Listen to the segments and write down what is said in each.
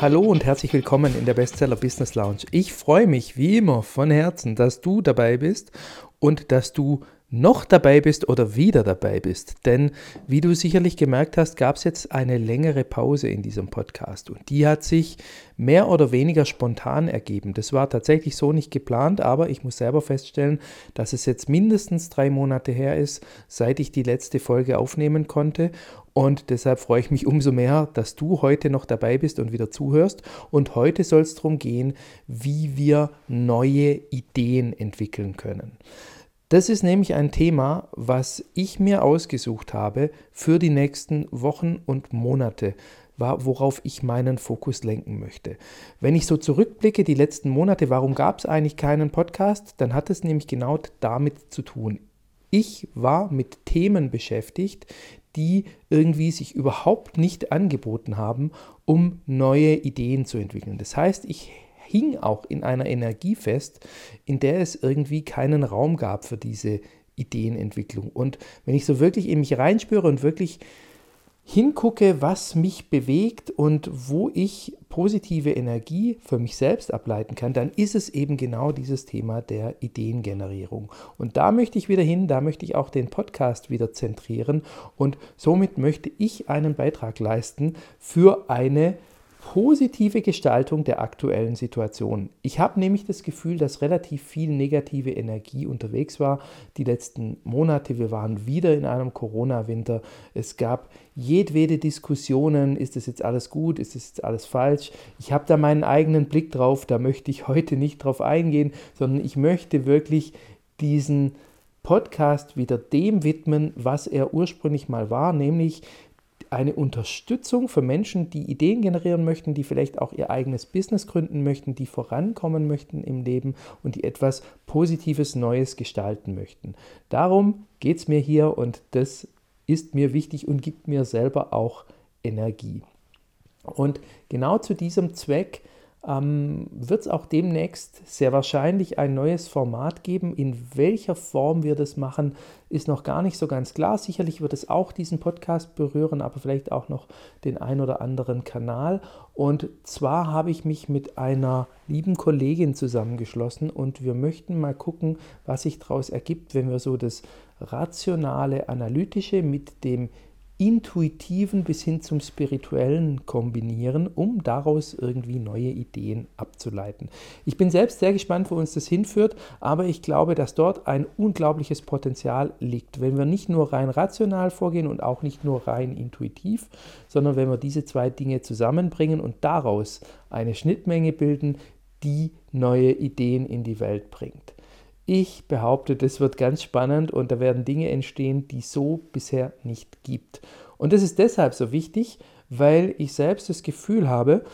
Hallo und herzlich willkommen in der Bestseller Business Lounge. Ich freue mich wie immer von Herzen, dass du dabei bist und dass du noch dabei bist oder wieder dabei bist. Denn wie du sicherlich gemerkt hast, gab es jetzt eine längere Pause in diesem Podcast und die hat sich mehr oder weniger spontan ergeben. Das war tatsächlich so nicht geplant, aber ich muss selber feststellen, dass es jetzt mindestens drei Monate her ist, seit ich die letzte Folge aufnehmen konnte und deshalb freue ich mich umso mehr, dass du heute noch dabei bist und wieder zuhörst. Und heute soll es darum gehen, wie wir neue Ideen entwickeln können. Das ist nämlich ein Thema, was ich mir ausgesucht habe für die nächsten Wochen und Monate, worauf ich meinen Fokus lenken möchte. Wenn ich so zurückblicke, die letzten Monate, warum gab es eigentlich keinen Podcast? Dann hat es nämlich genau damit zu tun. Ich war mit Themen beschäftigt, die irgendwie sich überhaupt nicht angeboten haben, um neue Ideen zu entwickeln. Das heißt, ich hing auch in einer Energie fest, in der es irgendwie keinen Raum gab für diese Ideenentwicklung. Und wenn ich so wirklich in mich reinspüre und wirklich hingucke, was mich bewegt und wo ich positive Energie für mich selbst ableiten kann, dann ist es eben genau dieses Thema der Ideengenerierung. Und da möchte ich wieder hin, da möchte ich auch den Podcast wieder zentrieren und somit möchte ich einen Beitrag leisten für eine positive Gestaltung der aktuellen Situation. Ich habe nämlich das Gefühl, dass relativ viel negative Energie unterwegs war die letzten Monate. Wir waren wieder in einem Corona-Winter. Es gab jedwede Diskussionen, ist das jetzt alles gut, ist das jetzt alles falsch. Ich habe da meinen eigenen Blick drauf, da möchte ich heute nicht drauf eingehen, sondern ich möchte wirklich diesen Podcast wieder dem widmen, was er ursprünglich mal war, nämlich eine Unterstützung für Menschen, die Ideen generieren möchten, die vielleicht auch ihr eigenes Business gründen möchten, die vorankommen möchten im Leben und die etwas Positives, Neues gestalten möchten. Darum geht es mir hier und das ist mir wichtig und gibt mir selber auch Energie. Und genau zu diesem Zweck ähm, wird es auch demnächst sehr wahrscheinlich ein neues Format geben. In welcher Form wir das machen, ist noch gar nicht so ganz klar. Sicherlich wird es auch diesen Podcast berühren, aber vielleicht auch noch den ein oder anderen Kanal. Und zwar habe ich mich mit einer lieben Kollegin zusammengeschlossen und wir möchten mal gucken, was sich daraus ergibt, wenn wir so das rationale, analytische mit dem intuitiven bis hin zum spirituellen kombinieren, um daraus irgendwie neue Ideen abzuleiten. Ich bin selbst sehr gespannt, wo uns das hinführt, aber ich glaube, dass dort ein unglaubliches Potenzial liegt, wenn wir nicht nur rein rational vorgehen und auch nicht nur rein intuitiv, sondern wenn wir diese zwei Dinge zusammenbringen und daraus eine Schnittmenge bilden, die neue Ideen in die Welt bringt. Ich behaupte, das wird ganz spannend und da werden Dinge entstehen, die so bisher nicht gibt. Und das ist deshalb so wichtig, weil ich selbst das Gefühl habe,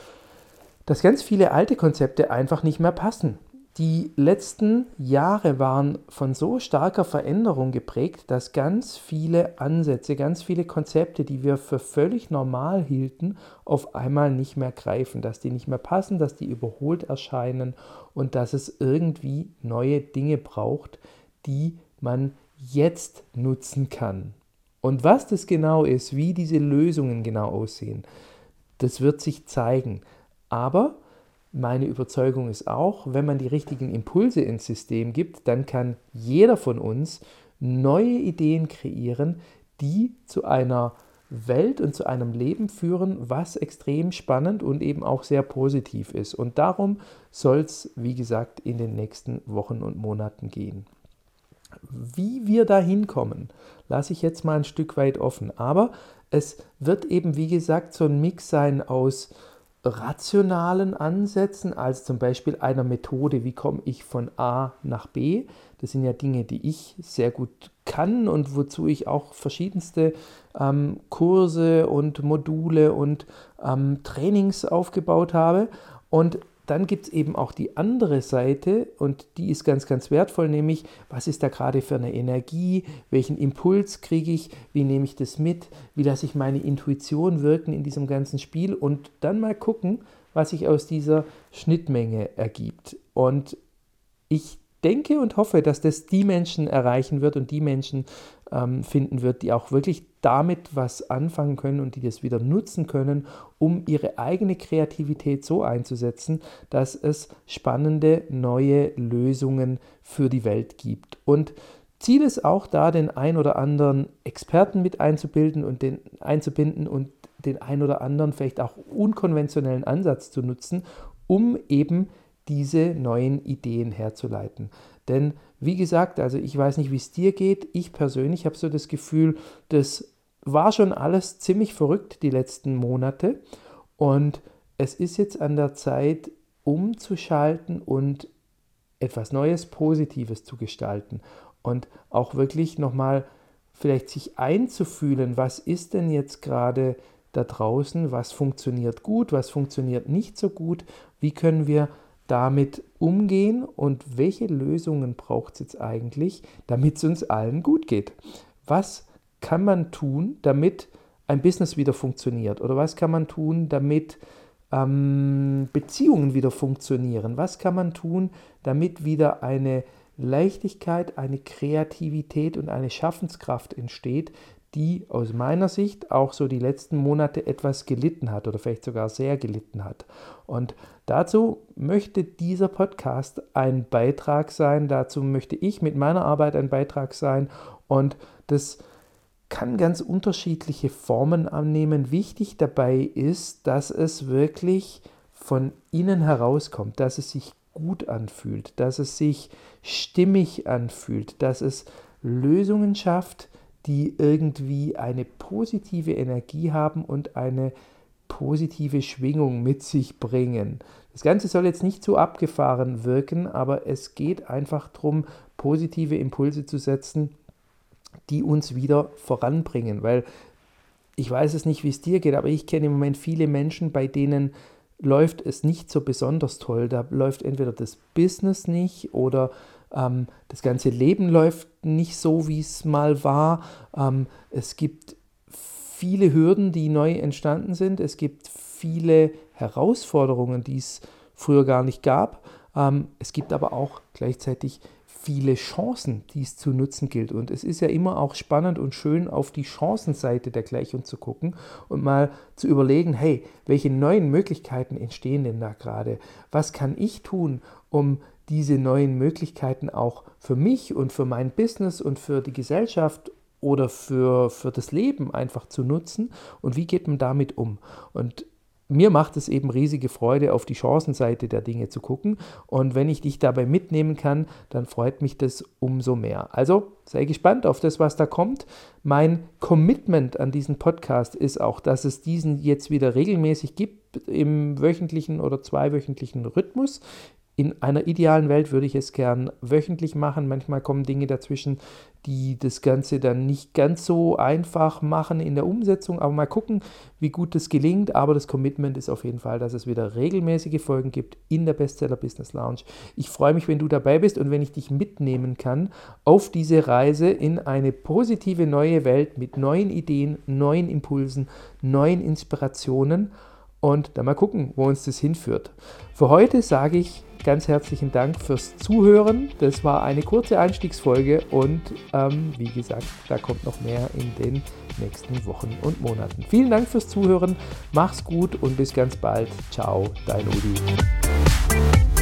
dass ganz viele alte Konzepte einfach nicht mehr passen. Die letzten Jahre waren von so starker Veränderung geprägt, dass ganz viele Ansätze, ganz viele Konzepte, die wir für völlig normal hielten, auf einmal nicht mehr greifen, dass die nicht mehr passen, dass die überholt erscheinen und dass es irgendwie neue Dinge braucht, die man jetzt nutzen kann. Und was das genau ist, wie diese Lösungen genau aussehen, das wird sich zeigen. Aber meine Überzeugung ist auch, wenn man die richtigen Impulse ins System gibt, dann kann jeder von uns neue Ideen kreieren, die zu einer Welt und zu einem Leben führen, was extrem spannend und eben auch sehr positiv ist. Und darum soll es, wie gesagt, in den nächsten Wochen und Monaten gehen. Wie wir da hinkommen, lasse ich jetzt mal ein Stück weit offen. Aber es wird eben, wie gesagt, so ein Mix sein aus rationalen Ansätzen, als zum Beispiel einer Methode, wie komme ich von A nach B. Das sind ja Dinge, die ich sehr gut kann und wozu ich auch verschiedenste ähm, Kurse und Module und ähm, Trainings aufgebaut habe. Und dann gibt es eben auch die andere Seite und die ist ganz, ganz wertvoll, nämlich was ist da gerade für eine Energie, welchen Impuls kriege ich, wie nehme ich das mit, wie lasse ich meine Intuition wirken in diesem ganzen Spiel? Und dann mal gucken, was sich aus dieser Schnittmenge ergibt. Und ich denke und hoffe, dass das die Menschen erreichen wird und die Menschen ähm, finden wird, die auch wirklich damit was anfangen können und die das wieder nutzen können, um ihre eigene Kreativität so einzusetzen, dass es spannende neue Lösungen für die Welt gibt. Und Ziel ist auch da, den ein oder anderen Experten mit einzubilden und den einzubinden und den ein oder anderen vielleicht auch unkonventionellen Ansatz zu nutzen, um eben diese neuen Ideen herzuleiten. Denn wie gesagt, also ich weiß nicht, wie es dir geht. Ich persönlich habe so das Gefühl, das war schon alles ziemlich verrückt die letzten Monate. Und es ist jetzt an der Zeit, umzuschalten und etwas Neues, Positives zu gestalten. Und auch wirklich nochmal vielleicht sich einzufühlen, was ist denn jetzt gerade da draußen, was funktioniert gut, was funktioniert nicht so gut, wie können wir damit umgehen und welche Lösungen braucht es jetzt eigentlich, damit es uns allen gut geht? Was kann man tun, damit ein Business wieder funktioniert? Oder was kann man tun, damit ähm, Beziehungen wieder funktionieren? Was kann man tun, damit wieder eine Leichtigkeit, eine Kreativität und eine Schaffenskraft entsteht, die aus meiner Sicht auch so die letzten Monate etwas gelitten hat oder vielleicht sogar sehr gelitten hat. Und dazu möchte dieser Podcast ein Beitrag sein, dazu möchte ich mit meiner Arbeit ein Beitrag sein und das kann ganz unterschiedliche Formen annehmen. Wichtig dabei ist, dass es wirklich von innen herauskommt, dass es sich gut anfühlt, dass es sich stimmig anfühlt, dass es Lösungen schafft, die irgendwie eine positive Energie haben und eine positive Schwingung mit sich bringen. Das Ganze soll jetzt nicht zu abgefahren wirken, aber es geht einfach darum, positive Impulse zu setzen, die uns wieder voranbringen, weil ich weiß es nicht, wie es dir geht, aber ich kenne im Moment viele Menschen, bei denen läuft es nicht so besonders toll. Da läuft entweder das Business nicht oder ähm, das ganze Leben läuft nicht so, wie es mal war. Ähm, es gibt viele Hürden, die neu entstanden sind. Es gibt viele Herausforderungen, die es früher gar nicht gab. Ähm, es gibt aber auch gleichzeitig viele Chancen, die es zu nutzen gilt. Und es ist ja immer auch spannend und schön, auf die Chancenseite der Gleichung zu gucken und mal zu überlegen, hey, welche neuen Möglichkeiten entstehen denn da gerade? Was kann ich tun, um diese neuen Möglichkeiten auch für mich und für mein Business und für die Gesellschaft oder für, für das Leben einfach zu nutzen und wie geht man damit um? Und mir macht es eben riesige Freude, auf die Chancenseite der Dinge zu gucken. Und wenn ich dich dabei mitnehmen kann, dann freut mich das umso mehr. Also sei gespannt auf das, was da kommt. Mein Commitment an diesen Podcast ist auch, dass es diesen jetzt wieder regelmäßig gibt im wöchentlichen oder zweiwöchentlichen Rhythmus. In einer idealen Welt würde ich es gern wöchentlich machen. Manchmal kommen Dinge dazwischen, die das Ganze dann nicht ganz so einfach machen in der Umsetzung. Aber mal gucken, wie gut das gelingt. Aber das Commitment ist auf jeden Fall, dass es wieder regelmäßige Folgen gibt in der Bestseller Business Lounge. Ich freue mich, wenn du dabei bist und wenn ich dich mitnehmen kann auf diese Reise in eine positive neue Welt mit neuen Ideen, neuen Impulsen, neuen Inspirationen. Und dann mal gucken, wo uns das hinführt. Für heute sage ich ganz herzlichen Dank fürs Zuhören. Das war eine kurze Einstiegsfolge und ähm, wie gesagt, da kommt noch mehr in den nächsten Wochen und Monaten. Vielen Dank fürs Zuhören, mach's gut und bis ganz bald. Ciao, dein Udi.